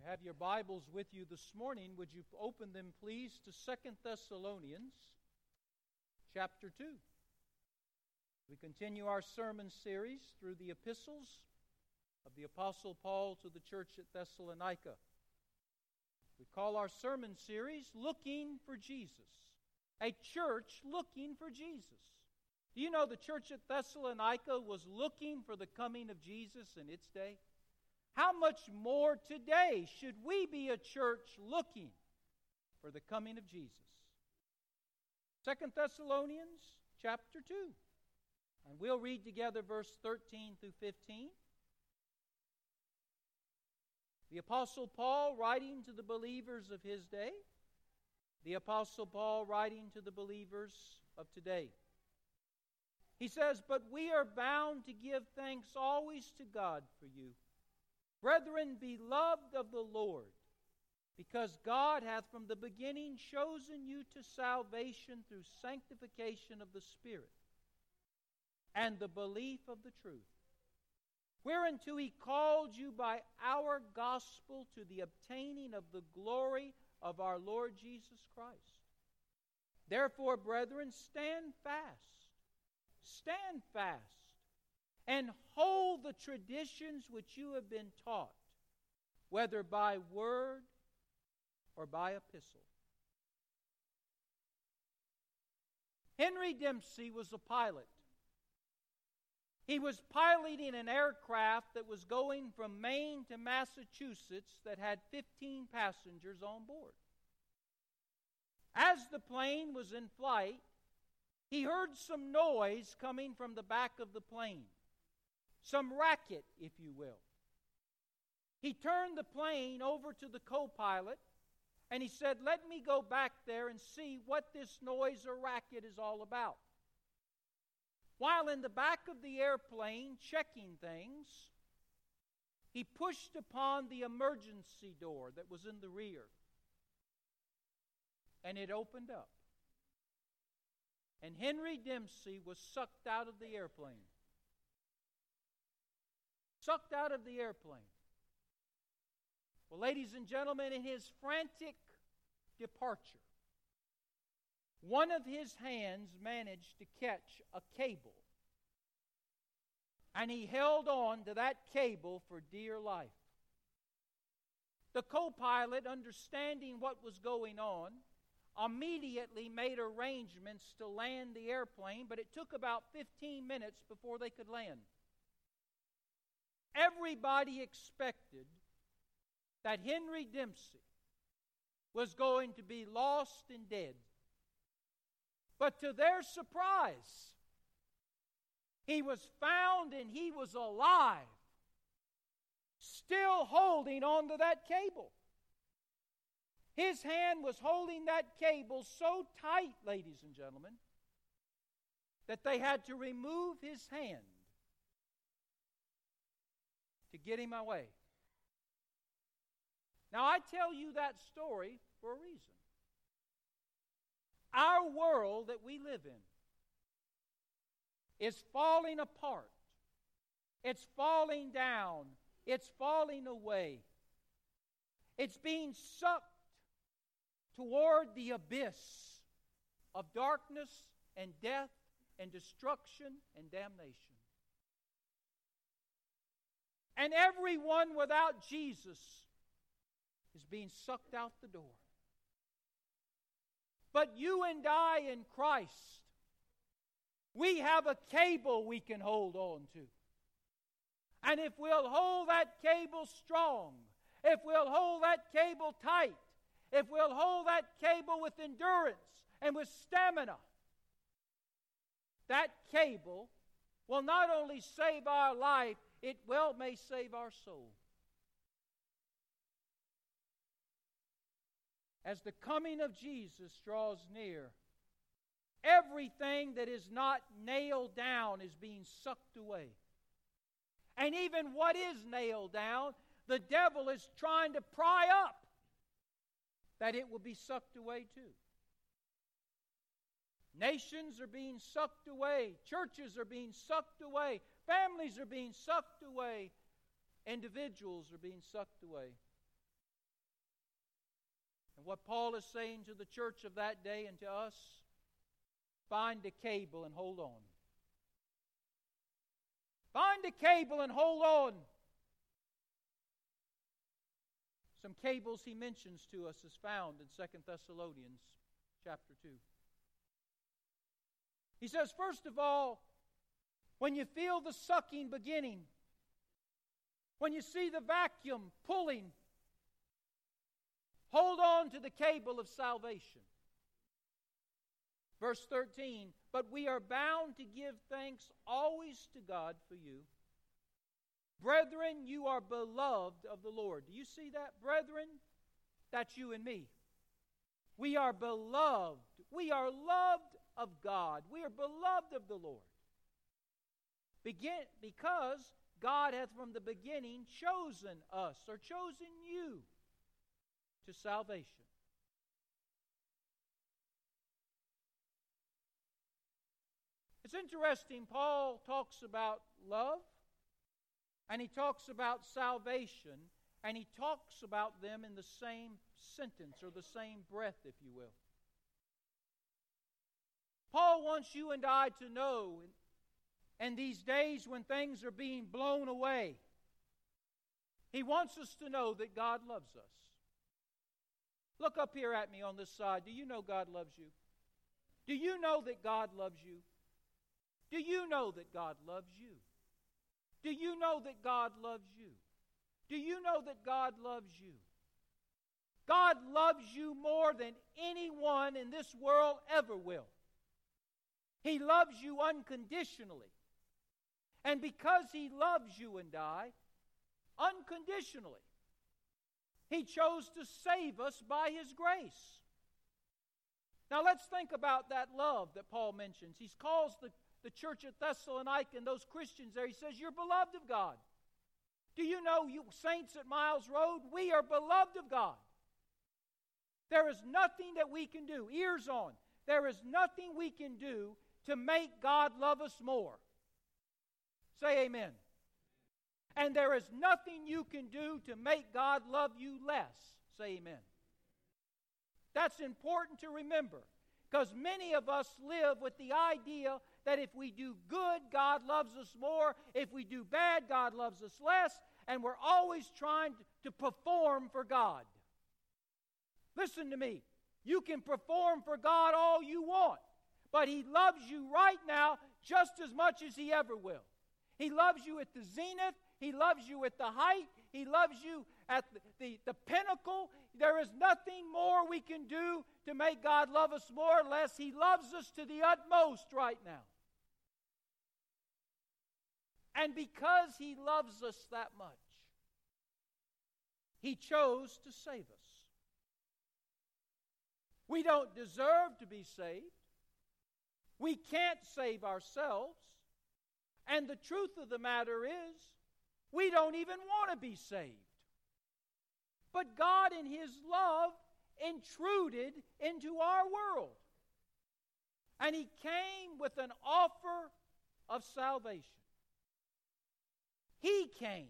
you have your Bibles with you this morning, would you open them, please, to Second Thessalonians chapter 2. We continue our sermon series through the epistles of the Apostle Paul to the church at Thessalonica. We call our sermon series Looking for Jesus, a church looking for Jesus. Do you know the church at Thessalonica was looking for the coming of Jesus in its day? How much more today should we be a church looking for the coming of Jesus? Second Thessalonians chapter 2. And we'll read together verse 13 through 15. The Apostle Paul writing to the believers of his day, the Apostle Paul writing to the believers of today. He says, But we are bound to give thanks always to God for you Brethren, beloved of the Lord, because God hath from the beginning chosen you to salvation through sanctification of the Spirit and the belief of the truth, whereunto he called you by our gospel to the obtaining of the glory of our Lord Jesus Christ. Therefore, brethren, stand fast. Stand fast and hold the traditions which you have been taught, whether by word or by epistle. Henry Dempsey was a pilot. He was piloting an aircraft that was going from Maine to Massachusetts that had 15 passengers on board. As the plane was in flight, he heard some noise coming from the back of the plane some racket, if you will. He turned the plane over to the co pilot and he said, Let me go back there and see what this noise or racket is all about. While in the back of the airplane checking things, he pushed upon the emergency door that was in the rear. And it opened up. And Henry Dempsey was sucked out of the airplane sucked out of the airplane. Well, ladies and gentlemen, in his frantic departure, one of his hands managed to catch a cable. And he held on to that cable for dear life. The co pilot, understanding what was going on, immediately made arrangements to land the airplane, but it took about 15 minutes before they could land. Everybody expected that Henry Dempsey was going to be lost and dead. But to their surprise, he was found and he was alive, still holding onto that cable. His hand was holding that cable so tight, ladies and gentlemen, that they had to remove his hand to get him away. Now, I tell you that story for a reason. Our world that we live in is falling apart, it's falling down, it's falling away, it's being sucked toward the abyss of darkness and death and destruction and damnation. And everyone without Jesus is being sucked out the door. But you and I in Christ, we have a cable we can hold on to. And if we'll hold that cable strong, if we'll hold that cable tight, if we'll hold that cable with endurance and with stamina, that cable will not only save our life, it well may save our soul. As the coming of Jesus draws near, everything that is not nailed down is being sucked away. And even what is nailed down, the devil is trying to pry up that it will be sucked away too. Nations are being sucked away, churches are being sucked away, Families are being sucked away. Individuals are being sucked away. And what Paul is saying to the church of that day and to us find a cable and hold on. Find a cable and hold on. Some cables he mentions to us is found in Second Thessalonians chapter 2. He says, first of all, when you feel the sucking beginning, when you see the vacuum pulling, hold on to the cable of salvation. Verse 13, but we are bound to give thanks always to God for you. Brethren, you are beloved of the Lord. Do you see that, brethren? That's you and me. We are beloved. We are loved of God. We are beloved of the Lord. Begin, because God hath from the beginning chosen us or chosen you to salvation. It's interesting, Paul talks about love, and he talks about salvation, and he talks about them in the same sentence or the same breath, if you will. Paul wants you and I to know, in these days when things are being blown away, he wants us to know that God loves us. Look up here at me on this side. Do you know God loves you? Do you know that God loves you? Do you know that God loves you? Do you know that God loves you? Do you know that God loves you? God loves you more than anyone in this world ever will. He loves you unconditionally. And because He loves you and I unconditionally, He chose to save us by His grace. Now let's think about that love that Paul mentions. He calls the the church at Thessalonica and those Christians there, he says, You're beloved of God. Do you know, you saints at Miles Road, we are beloved of God. There is nothing that we can do, ears on, there is nothing we can do to make God love us more. Say amen. And there is nothing you can do to make God love you less. Say amen. That's important to remember because many of us live with the idea that if we do good, God loves us more. If we do bad, God loves us less. And we're always trying to perform for God. Listen to me. You can perform for God all you want, but He loves you right now just as much as He ever will. He loves you at the zenith, He loves you at the height, He loves you at the, the, the pinnacle. There is nothing more we can do to make God love us more unless He loves us to the utmost right now. And because He loves us that much, He chose to save us. We don't deserve to be saved. We can't save ourselves. And the truth of the matter is, we don't even want to be saved. But God, in His love, intruded into our world. And He came with an offer of salvation. He came.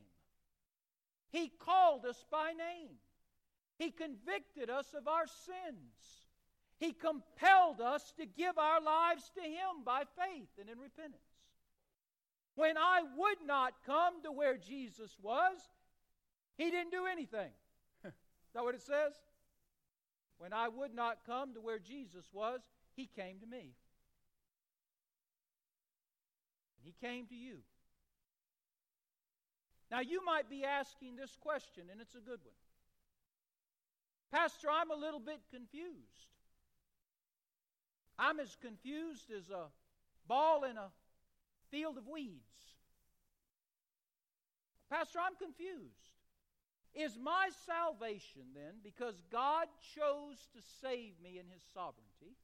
He called us by name. He convicted us of our sins. He compelled us to give our lives to Him by faith and in repentance. When I would not come to where Jesus was, He didn't do anything. Is that what it says? When I would not come to where Jesus was, He came to me. He came to you. Now, you might be asking this question, and it's a good one. Pastor, I'm a little bit confused. I'm as confused as a ball in a field of weeds. Pastor, I'm confused. Is my salvation then because God chose to save me in His sovereignty?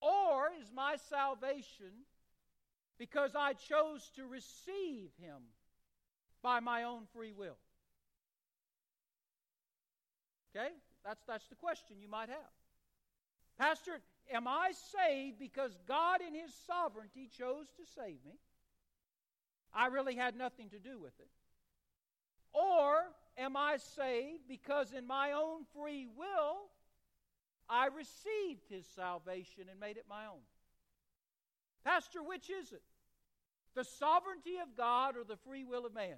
Or is my salvation because I chose to receive Him by my own free will? Okay? That's, that's the question you might have. Pastor, am I saved because God in His sovereignty chose to save me? I really had nothing to do with it. Or am I saved because in my own free will I received his salvation and made it my own? Pastor, which is it? The sovereignty of God or the free will of man?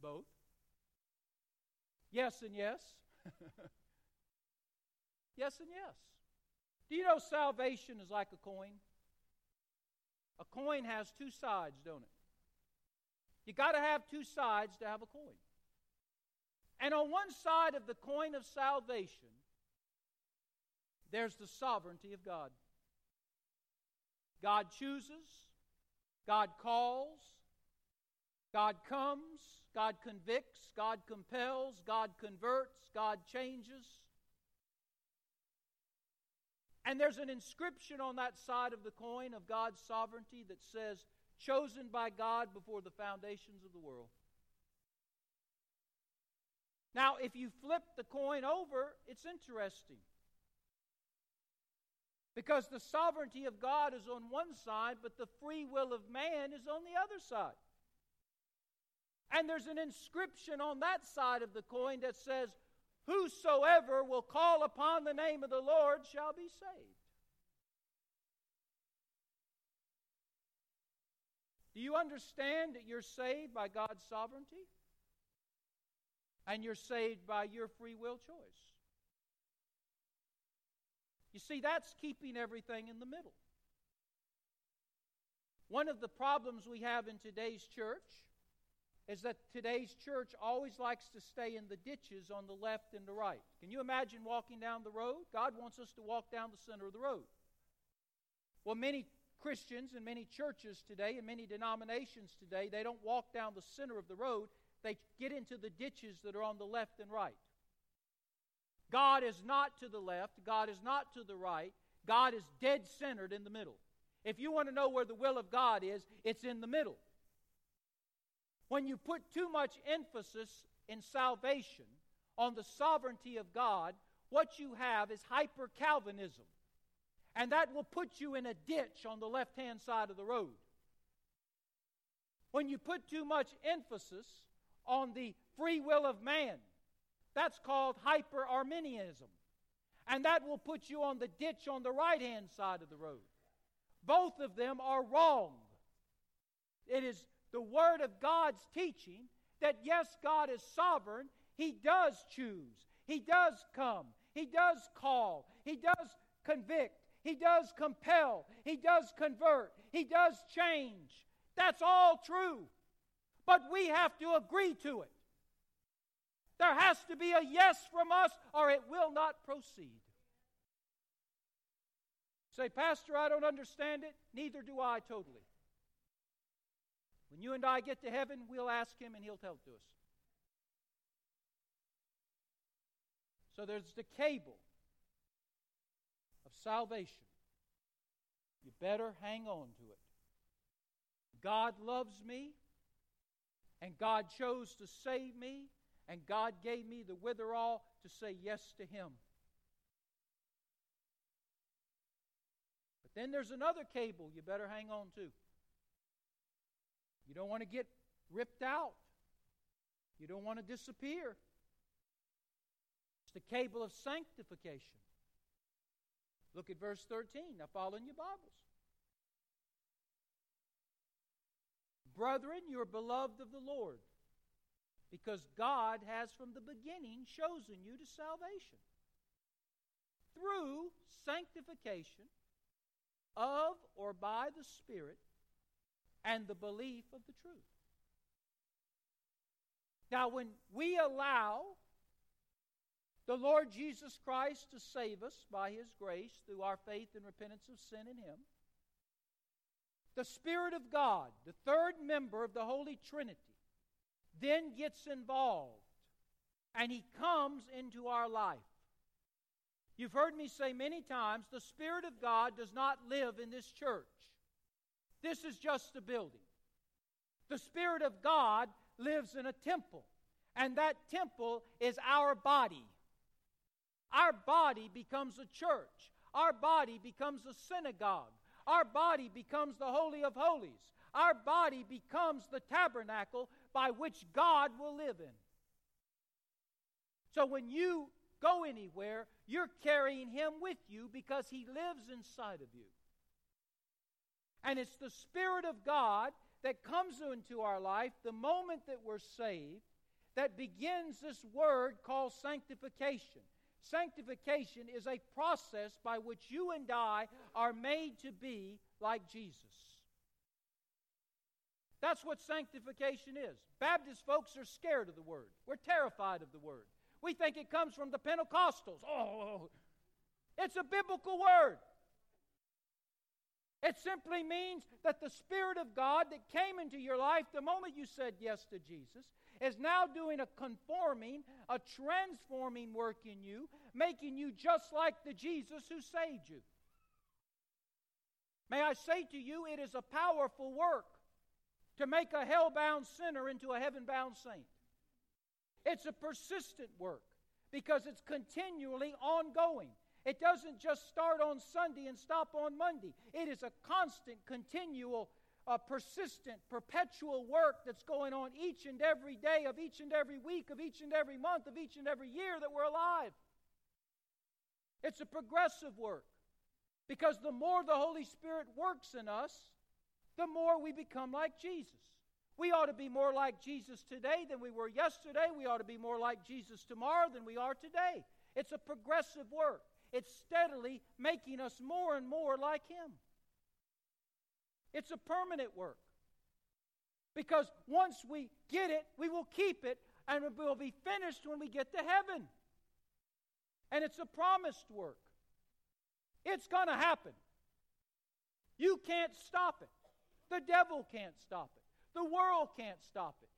Both. Yes and yes. yes and yes. Do you know salvation is like a coin? A coin has two sides, don't it? You got to have two sides to have a coin. And on one side of the coin of salvation, there's the sovereignty of God. God chooses, God calls, God comes, God convicts, God compels, God converts, God changes. And there's an inscription on that side of the coin of God's sovereignty that says, chosen by God before the foundations of the world. Now, if you flip the coin over, it's interesting. Because the sovereignty of God is on one side, but the free will of man is on the other side. And there's an inscription on that side of the coin that says, Whosoever will call upon the name of the Lord shall be saved. Do you understand that you're saved by God's sovereignty? And you're saved by your free will choice. You see, that's keeping everything in the middle. One of the problems we have in today's church is that today's church always likes to stay in the ditches on the left and the right. Can you imagine walking down the road? God wants us to walk down the center of the road. Well, many Christians and many churches today and many denominations today, they don't walk down the center of the road. They get into the ditches that are on the left and right. God is not to the left, God is not to the right. God is dead centered in the middle. If you want to know where the will of God is, it's in the middle. When you put too much emphasis in salvation on the sovereignty of God, what you have is hyper Calvinism. And that will put you in a ditch on the left hand side of the road. When you put too much emphasis on the free will of man, that's called hyper Arminianism. And that will put you on the ditch on the right hand side of the road. Both of them are wrong. It is the Word of God's teaching that yes, God is sovereign. He does choose, He does come, He does call, He does convict, He does compel, He does convert, He does change. That's all true. But we have to agree to it. There has to be a yes from us, or it will not proceed. Say, Pastor, I don't understand it. Neither do I totally. When you and I get to heaven, we'll ask him and he'll tell it to us. So there's the cable of salvation. You better hang on to it. God loves me, and God chose to save me, and God gave me the witherall to say yes to Him. But then there's another cable you better hang on to. You don't want to get ripped out. You don't want to disappear. It's the cable of sanctification. Look at verse 13. Now, follow in your Bibles. Brethren, you are beloved of the Lord, because God has from the beginning chosen you to salvation through sanctification of or by the Spirit and the belief of the truth. Now, when we allow the Lord Jesus Christ to save us by His grace through our faith and repentance of sin in Him, the Spirit of God, the third member of the Holy Trinity, then gets involved and He comes into our life. You've heard me say many times the Spirit of God does not live in this church. This is just a building. The Spirit of God lives in a temple, and that temple is our body. Our body becomes a church, our body becomes a synagogue, Our body becomes the Holy of Holies. Our body becomes the tabernacle by which God will live in. So when you go anywhere, you're carrying Him with you because He lives inside of you. And it's the Spirit of God that comes into our life the moment that we're saved that begins this word called sanctification. Sanctification is a process by which you and I are made to be like Jesus. That's what sanctification is. Baptist folks are scared of the word. We're terrified of the word. We think it comes from the Pentecostals. Oh, oh, oh. it's a biblical word. It simply means that the Spirit of God that came into your life the moment you said yes to Jesus is now doing a conforming, a transforming work in you, making you just like the Jesus who saved you. May I say to you, it is a powerful work to make a hell bound sinner into a heaven bound saint. It's a persistent work because it's continually ongoing. It doesn't just start on Sunday and stop on Monday. It is a constant, continual, uh, persistent, perpetual work that's going on each and every day of each and every week, of each and every month, of each and every year that we're alive. It's a progressive work because the more the Holy Spirit works in us, the more we become like Jesus. We ought to be more like Jesus today than we were yesterday. We ought to be more like Jesus tomorrow than we are today. It's a progressive work. It's steadily making us more and more like Him. It's a permanent work. Because once we get it, we will keep it, and it will be finished when we get to heaven. And it's a promised work. It's going to happen. You can't stop it. The devil can't stop it. The world can't stop it.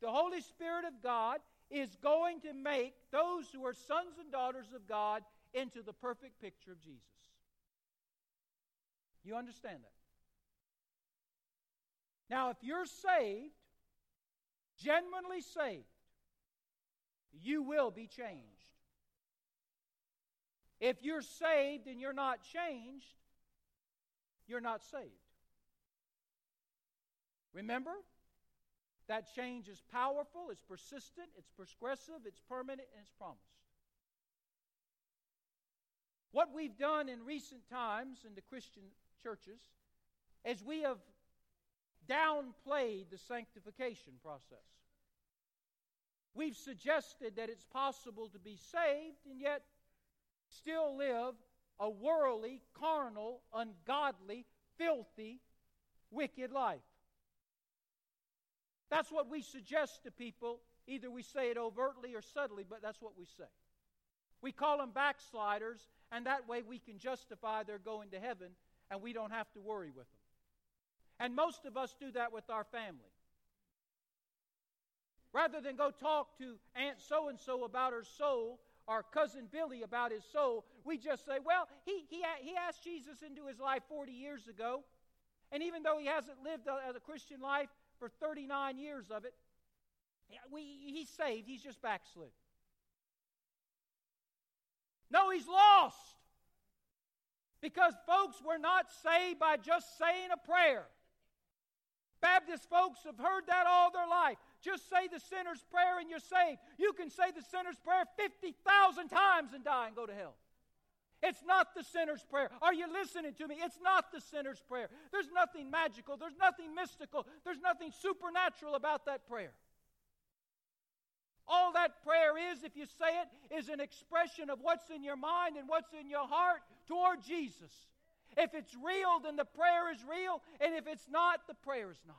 The Holy Spirit of God is going to make those who are sons and daughters of God into the perfect picture of Jesus. You understand that? Now, if you're saved, genuinely saved, you will be changed. If you're saved and you're not changed, you're not saved. Remember? That change is powerful, it's persistent, it's progressive, it's permanent, and it's promised. What we've done in recent times in the Christian churches is we have downplayed the sanctification process. We've suggested that it's possible to be saved and yet still live a worldly, carnal, ungodly, filthy, wicked life. That's what we suggest to people. Either we say it overtly or subtly, but that's what we say. We call them backsliders, and that way we can justify their going to heaven, and we don't have to worry with them. And most of us do that with our family. Rather than go talk to Aunt so and so about her soul, or cousin Billy about his soul, we just say, well, he, he, he asked Jesus into his life 40 years ago. And even though he hasn't lived a, a Christian life for 39 years of it, we, he's saved. He's just backslid. No, he's lost. Because, folks, we're not saved by just saying a prayer. Baptist folks have heard that all their life. Just say the sinner's prayer and you're saved. You can say the sinner's prayer 50,000 times and die and go to hell. It's not the sinner's prayer. Are you listening to me? It's not the sinner's prayer. There's nothing magical, there's nothing mystical, there's nothing supernatural about that prayer. All that prayer is, if you say it, is an expression of what's in your mind and what's in your heart toward Jesus. If it's real, then the prayer is real, and if it's not, the prayer is not.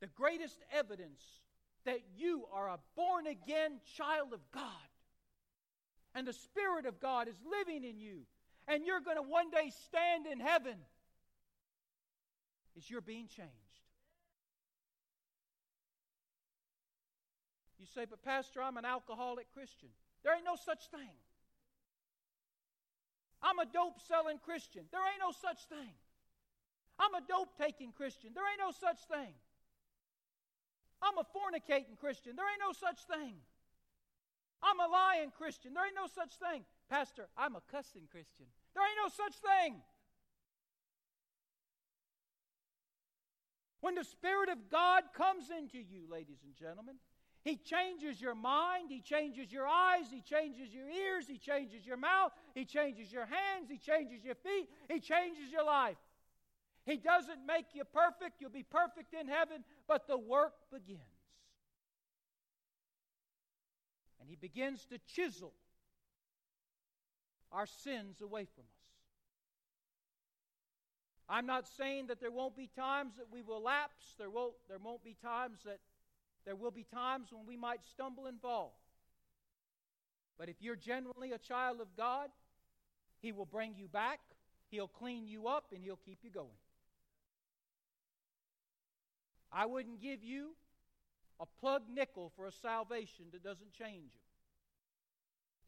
The greatest evidence that you are a born again child of God and the Spirit of God is living in you, and you're going to one day stand in heaven, is you're being changed. Say, but Pastor, I'm an alcoholic Christian. There ain't no such thing. I'm a dope selling Christian. There ain't no such thing. I'm a dope taking Christian. There ain't no such thing. I'm a fornicating Christian. There ain't no such thing. I'm a lying Christian. There ain't no such thing. Pastor, I'm a cussing Christian. There ain't no such thing. When the Spirit of God comes into you, ladies and gentlemen, He changes your mind, He changes your eyes, He changes your ears, He changes your mouth, He changes your hands, He changes your feet, He changes your life. He doesn't make you perfect, you'll be perfect in heaven, but the work begins. And He begins to chisel our sins away from us. I'm not saying that there won't be times that we will lapse. There won't, there won't be times that there will be times when we might stumble and fall. But if you're genuinely a child of God, He will bring you back, He'll clean you up, and He'll keep you going. I wouldn't give you a plug nickel for a salvation that doesn't change you.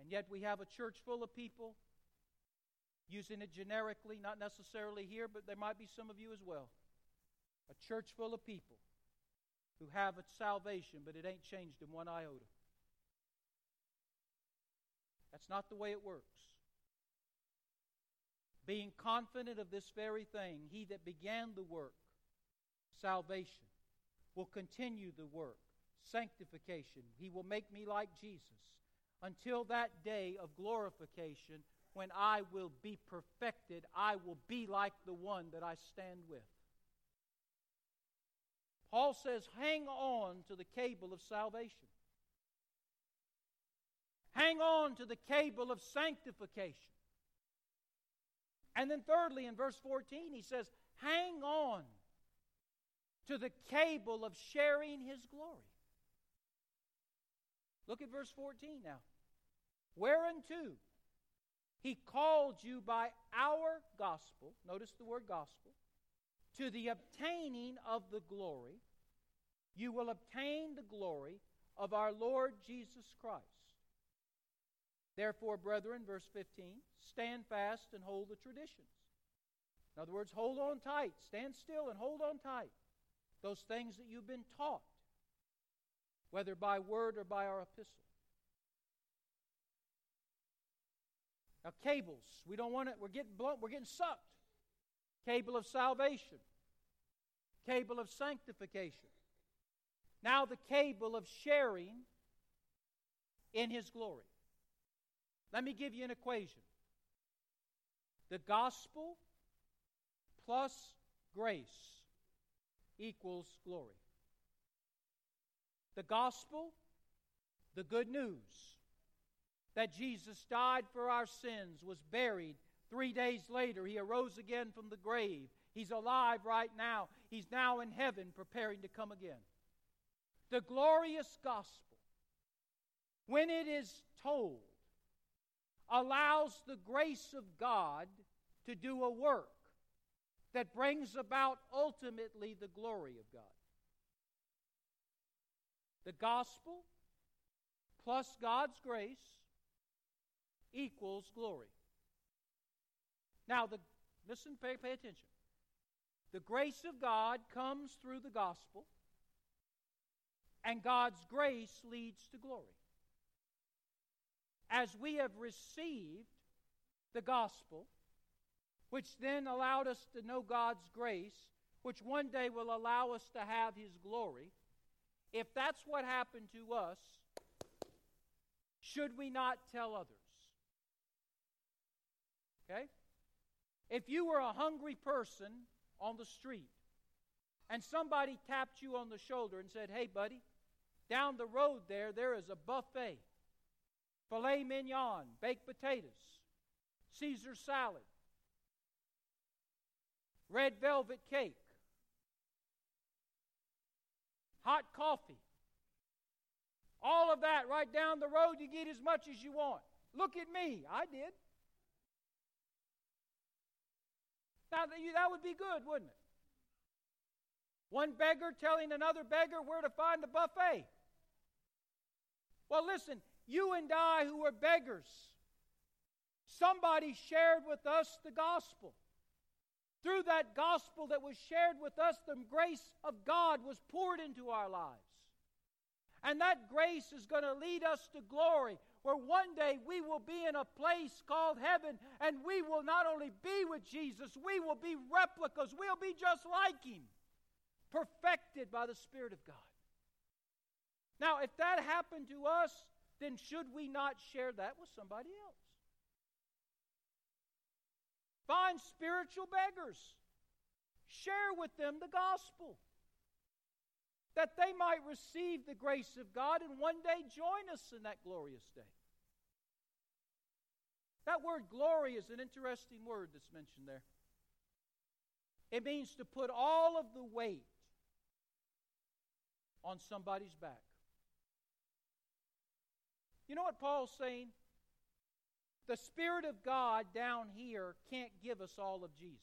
And yet we have a church full of people using it generically, not necessarily here, but there might be some of you as well. A church full of people who have a salvation, but it ain't changed in one iota. That's not the way it works. Being confident of this very thing, he that began the work, salvation, will continue the work, sanctification. He will make me like Jesus until that day of glorification when I will be perfected, I will be like the one that I stand with. Paul says, hang on to the cable of salvation. Hang on to the cable of sanctification. And then, thirdly, in verse 14, he says, hang on to the cable of sharing his glory. Look at verse 14 now. Whereunto he called you by our gospel, notice the word gospel, to the obtaining of the glory. You will obtain the glory of our Lord Jesus Christ. Therefore, brethren, verse 15, stand fast and hold the traditions. In other words, hold on tight. Stand still and hold on tight. Those things that you've been taught, whether by word or by our epistle. Now, cables, we don't want it, we're getting blown, we're getting sucked. Cable of salvation, cable of sanctification. Now, the cable of sharing in His glory. Let me give you an equation the gospel plus grace equals glory. The gospel, the good news that Jesus died for our sins, was buried. Three days later, he arose again from the grave. He's alive right now. He's now in heaven preparing to come again. The glorious gospel, when it is told, allows the grace of God to do a work that brings about ultimately the glory of God. The gospel plus God's grace equals glory. Now, the, listen, pay, pay attention. The grace of God comes through the gospel, and God's grace leads to glory. As we have received the gospel, which then allowed us to know God's grace, which one day will allow us to have His glory, if that's what happened to us, should we not tell others? Okay? If you were a hungry person on the street and somebody tapped you on the shoulder and said, Hey, buddy, down the road there, there is a buffet filet mignon, baked potatoes, Caesar salad, red velvet cake, hot coffee. All of that right down the road, you get as much as you want. Look at me, I did. Now, that would be good, wouldn't it? One beggar telling another beggar where to find the buffet. Well, listen, you and I who were beggars, somebody shared with us the gospel. Through that gospel that was shared with us, the grace of God was poured into our lives. And that grace is going to lead us to glory where one day we will be in a place called heaven and we will not only be with Jesus, we will be replicas. We'll be just like Him, perfected by the Spirit of God. Now, if that happened to us, then should we not share that with somebody else? Find spiritual beggars. Share with them the gospel. That they might receive the grace of God and one day join us in that glorious day. That word glory is an interesting word that's mentioned there. It means to put all of the weight on somebody's back. You know what Paul's saying? The Spirit of God down here can't give us all of Jesus,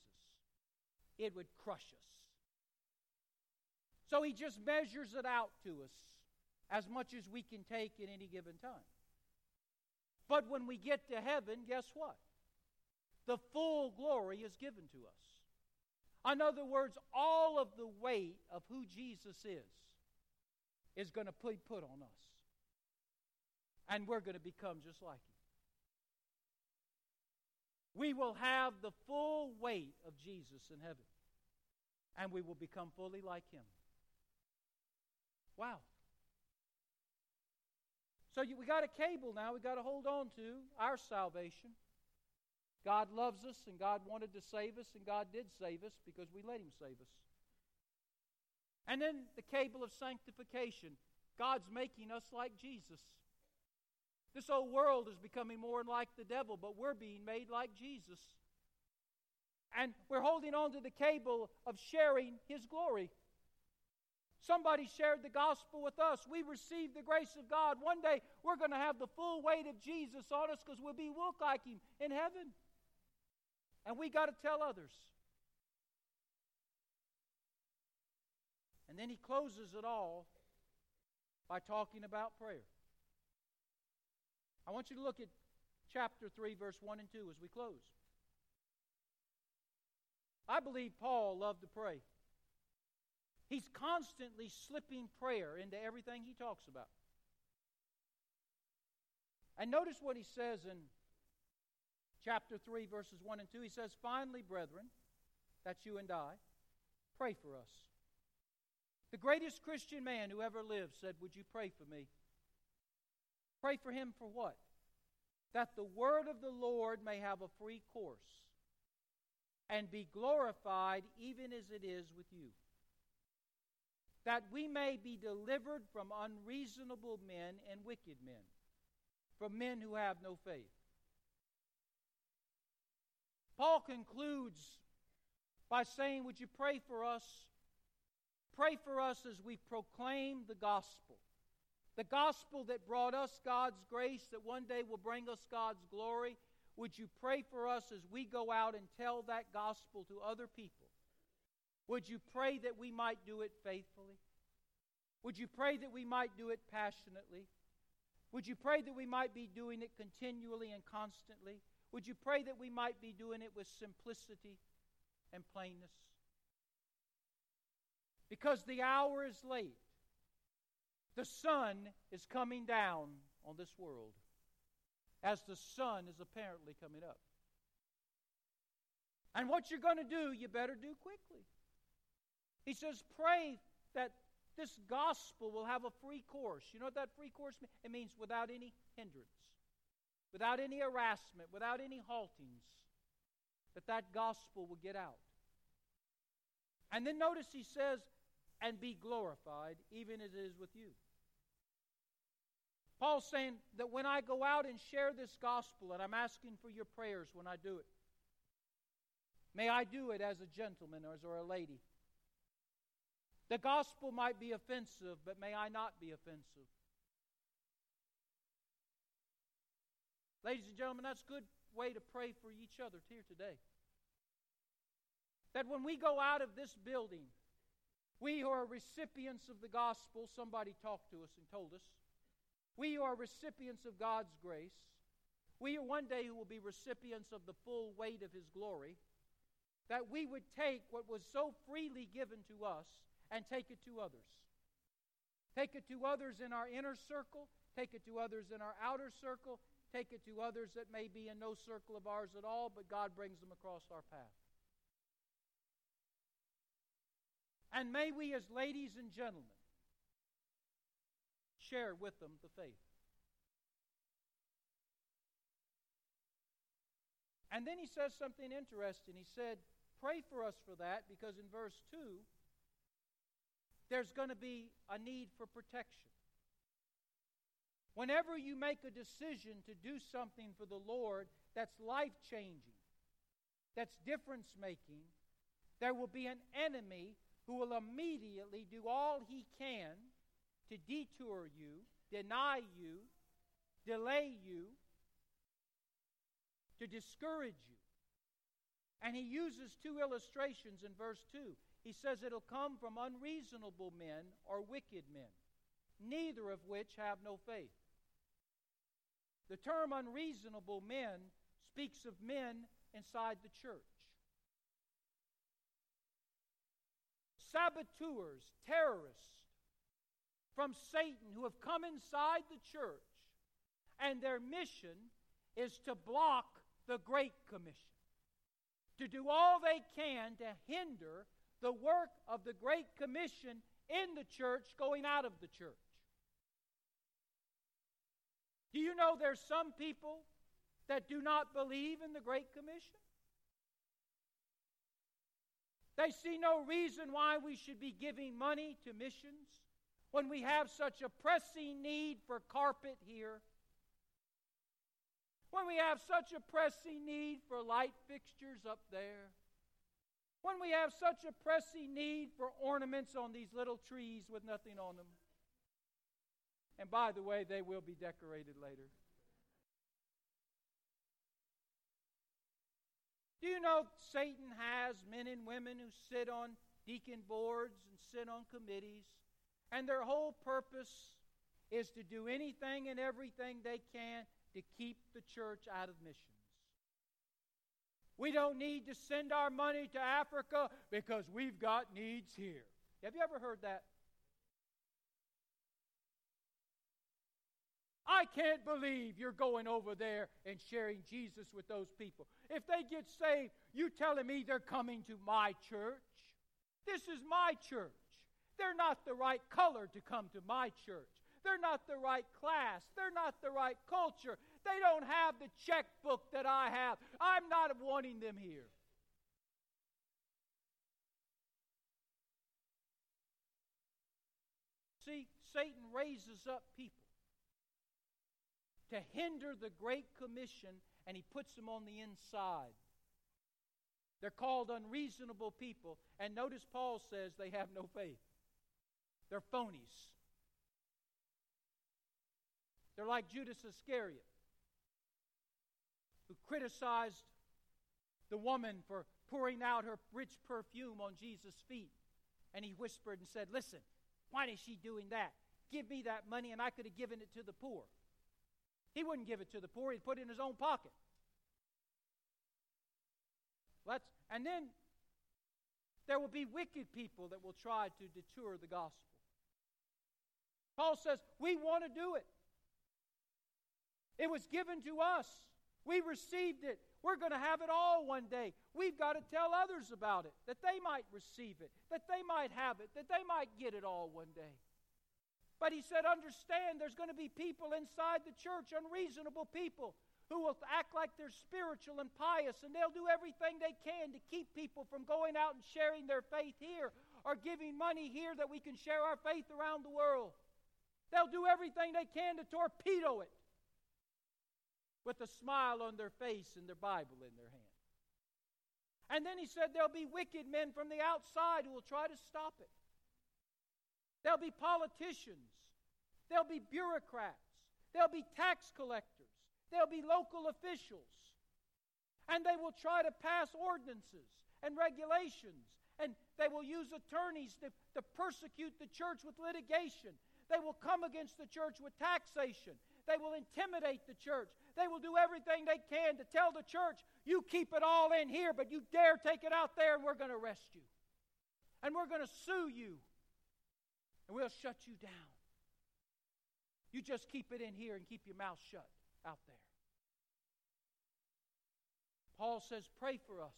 it would crush us. So he just measures it out to us as much as we can take at any given time. But when we get to heaven, guess what? The full glory is given to us. In other words, all of the weight of who Jesus is is going to be put on us. And we're going to become just like him. We will have the full weight of Jesus in heaven. And we will become fully like him. Wow. So you, we got a cable now we got to hold on to our salvation. God loves us and God wanted to save us and God did save us because we let Him save us. And then the cable of sanctification. God's making us like Jesus. This old world is becoming more like the devil, but we're being made like Jesus. And we're holding on to the cable of sharing His glory. Somebody shared the gospel with us. We received the grace of God. One day we're going to have the full weight of Jesus on us because we'll be look like Him in heaven. And we got to tell others. And then he closes it all by talking about prayer. I want you to look at chapter 3, verse 1 and 2 as we close. I believe Paul loved to pray. He's constantly slipping prayer into everything he talks about. And notice what he says in chapter 3, verses 1 and 2. He says, Finally, brethren, that's you and I, pray for us. The greatest Christian man who ever lived said, Would you pray for me? Pray for him for what? That the word of the Lord may have a free course and be glorified even as it is with you that we may be delivered from unreasonable men and wicked men, from men who have no faith. Paul concludes by saying, Would you pray for us? Pray for us as we proclaim the gospel. The gospel that brought us God's grace, that one day will bring us God's glory. Would you pray for us as we go out and tell that gospel to other people? Would you pray that we might do it faithfully? Would you pray that we might do it passionately? Would you pray that we might be doing it continually and constantly? Would you pray that we might be doing it with simplicity and plainness? Because the hour is late. The sun is coming down on this world as the sun is apparently coming up. And what you're going to do, you better do quickly. He says, pray that this gospel will have a free course. You know what that free course means? It means without any hindrance, without any harassment, without any haltings, that that gospel will get out. And then notice he says, and be glorified, even as it is with you. Paul's saying that when I go out and share this gospel, and I'm asking for your prayers when I do it, may I do it as a gentleman or as a lady the gospel might be offensive, but may I not be offensive. Ladies and gentlemen, that's a good way to pray for each other here today. That when we go out of this building, we who are recipients of the gospel, somebody talked to us and told us, we are recipients of God's grace, we one day who will be recipients of the full weight of His glory, that we would take what was so freely given to us and take it to others. Take it to others in our inner circle, take it to others in our outer circle, take it to others that may be in no circle of ours at all, but God brings them across our path. And may we, as ladies and gentlemen, share with them the faith. And then he says something interesting. He said, Pray for us for that, because in verse 2, there's going to be a need for protection. Whenever you make a decision to do something for the Lord that's life changing, that's difference making, there will be an enemy who will immediately do all he can to detour you, deny you, delay you, to discourage you. And he uses two illustrations in verse 2. He says it'll come from unreasonable men or wicked men, neither of which have no faith. The term unreasonable men speaks of men inside the church. Saboteurs, terrorists from Satan who have come inside the church, and their mission is to block the Great Commission, to do all they can to hinder the work of the Great Commission in the church going out of the church. Do you know there's some people that do not believe in the Great Commission? They see no reason why we should be giving money to missions when we have such a pressing need for carpet here, when we have such a pressing need for light fixtures up there, when we have such a pressing need for ornaments on these little trees with nothing on them. And by the way, they will be decorated later. Do you know Satan has men and women who sit on deacon boards and sit on committees, and their whole purpose is to do anything and everything they can to keep the church out of missions. We don't need to send our money to Africa because we've got needs here. Have you ever heard that? I can't believe you're going over there and sharing Jesus with those people. If they get saved, you telling me they're coming to my church? This is my church. They're not the right color to come to my church. They're not the right class. They're not the right culture. They don't have the checkbook that I have. I'm not wanting them here. See, Satan raises up people to hinder the Great Commission, and he puts them on the inside. They're called unreasonable people. And notice Paul says they have no faith. They're phonies. They're like Judas Iscariot, who criticized the woman for pouring out her rich perfume on Jesus' feet. And he whispered and said, Listen, why is she doing that? Give me that money and I could have given it to the poor. He wouldn't give it to the poor, he'd put it in his own pocket. Let's, and then there will be wicked people that will try to detour the gospel. Paul says, We want to do it. It was given to us. We received it. We're going to have it all one day. We've got to tell others about it, that they might receive it, that they might have it, that they might get it all one day. But he said, understand there's going to be people inside the church, unreasonable people, who will act like they're spiritual and pious, and they'll do everything they can to keep people from going out and sharing their faith here or giving money here that we can share our faith around the world. They'll do everything they can to torpedo it with a smile on their face and their Bible in their hand. And then he said there'll be wicked men from the outside who will try to stop it. There'll be politicians. There'll be bureaucrats. There'll be tax collectors. There'll be local officials. And they will try to pass ordinances and regulations. And they will use attorneys to, to persecute the church with litigation. They will come against the church with taxation. They will intimidate the church. They will do everything they can to tell the church, you keep it all in here, but you dare take it out there, and we're going to arrest you. And we're going to sue you and we'll shut you down. You just keep it in here and keep your mouth shut out there. Paul says, Pray for us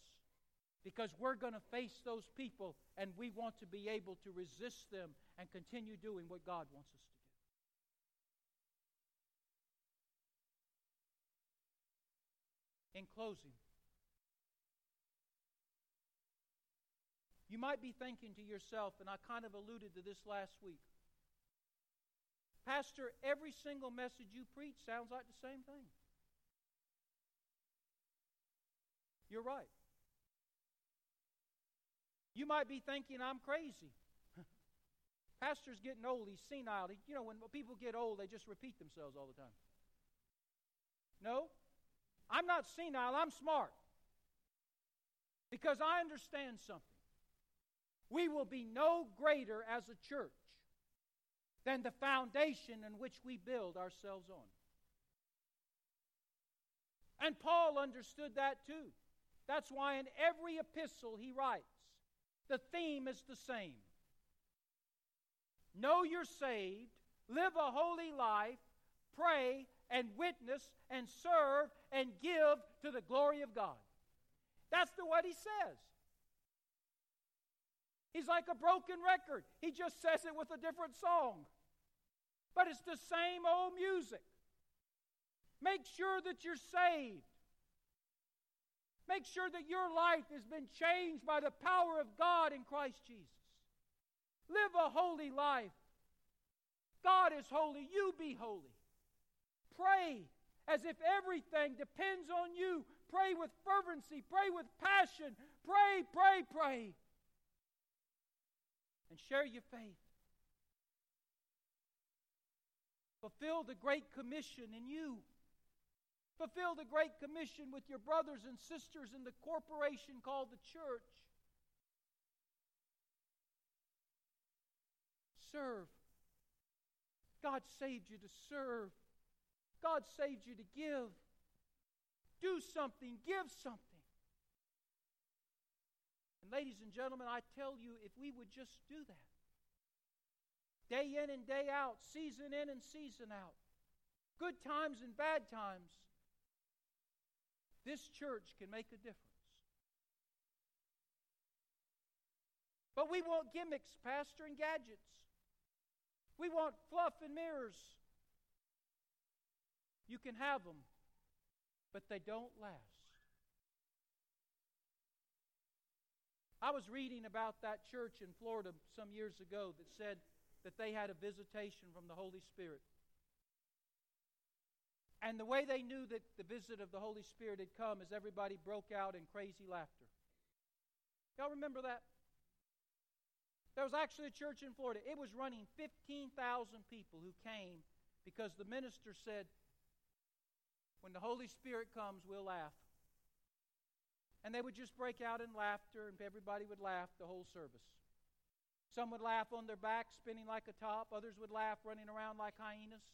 because we're going to face those people and we want to be able to resist them and continue doing what God wants us to do. In closing, you might be thinking to yourself, and I kind of alluded to this last week Pastor, every single message you preach sounds like the same thing. You're right. You might be thinking I'm crazy. Pastor's getting old, he's senile. He, you know, when people get old, they just repeat themselves all the time. No, I'm not senile, I'm smart. Because I understand something. We will be no greater as a church than the foundation in which we build ourselves on. And Paul understood that too. That's why in every epistle he writes, the theme is the same. Know you're saved, live a holy life, pray and witness and serve and give to the glory of God. That's the what he says. He's like a broken record. He just says it with a different song. But it's the same old music. Make sure that you're saved. Make sure that your life has been changed by the power of God in Christ Jesus. Live a holy life. God is holy. You be holy. Pray as if everything depends on you. Pray with fervency. Pray with passion. Pray, pray, pray. And share your faith. Fulfill the Great Commission in you. Fulfill the Great Commission with your brothers and sisters in the corporation called the church. Serve. God saved you to serve. God saved you to give. Do something, give something. And, ladies and gentlemen, I tell you, if we would just do that, day in and day out, season in and season out, good times and bad times, this church can make a difference. But we want gimmicks, Pastor, and gadgets. We want fluff and mirrors. You can have them, but they don't last. I was reading about that church in Florida some years ago that said that they had a visitation from the Holy Spirit. And the way they knew that the visit of the Holy Spirit had come is everybody broke out in crazy laughter. Y'all remember that? There was actually a church in Florida. It was running 15,000 people who came because the minister said, When the Holy Spirit comes, we'll laugh. And they would just break out in laughter, and everybody would laugh the whole service. Some would laugh on their back, spinning like a top. Others would laugh running around like hyenas.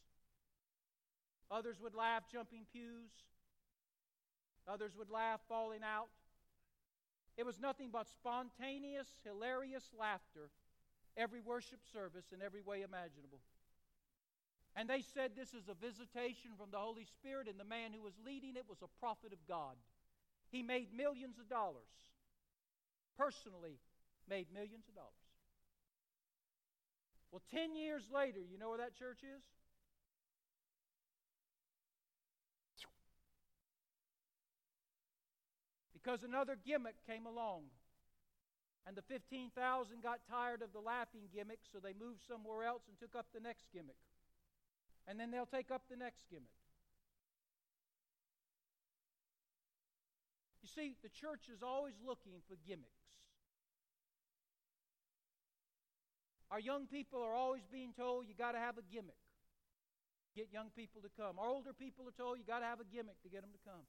Others would laugh jumping pews. Others would laugh falling out. It was nothing but spontaneous, hilarious laughter every worship service in every way imaginable. And they said this is a visitation from the Holy Spirit, and the man who was leading it was a prophet of God. He made millions of dollars. Personally, made millions of dollars. Well, 10 years later, you know where that church is? because another gimmick came along. And the 15,000 got tired of the laughing gimmick, so they moved somewhere else and took up the next gimmick. And then they'll take up the next gimmick. You see, the church is always looking for gimmicks. Our young people are always being told you got to have a gimmick. Get young people to come. Our older people are told you got to have a gimmick to get them to come.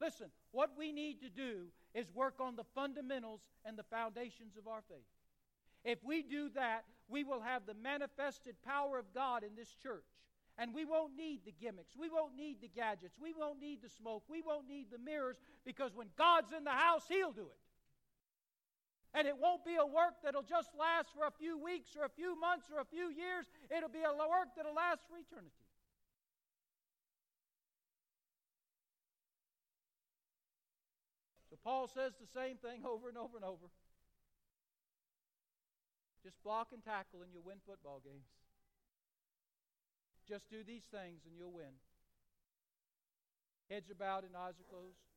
Listen, what we need to do is work on the fundamentals and the foundations of our faith. If we do that, we will have the manifested power of God in this church. And we won't need the gimmicks. We won't need the gadgets. We won't need the smoke. We won't need the mirrors because when God's in the house, He'll do it. And it won't be a work that'll just last for a few weeks or a few months or a few years. It'll be a work that'll last for eternity. So Paul says the same thing over and over and over. Just block and tackle and you'll win football games. Just do these things and you'll win. Heads are bowed and eyes are closed.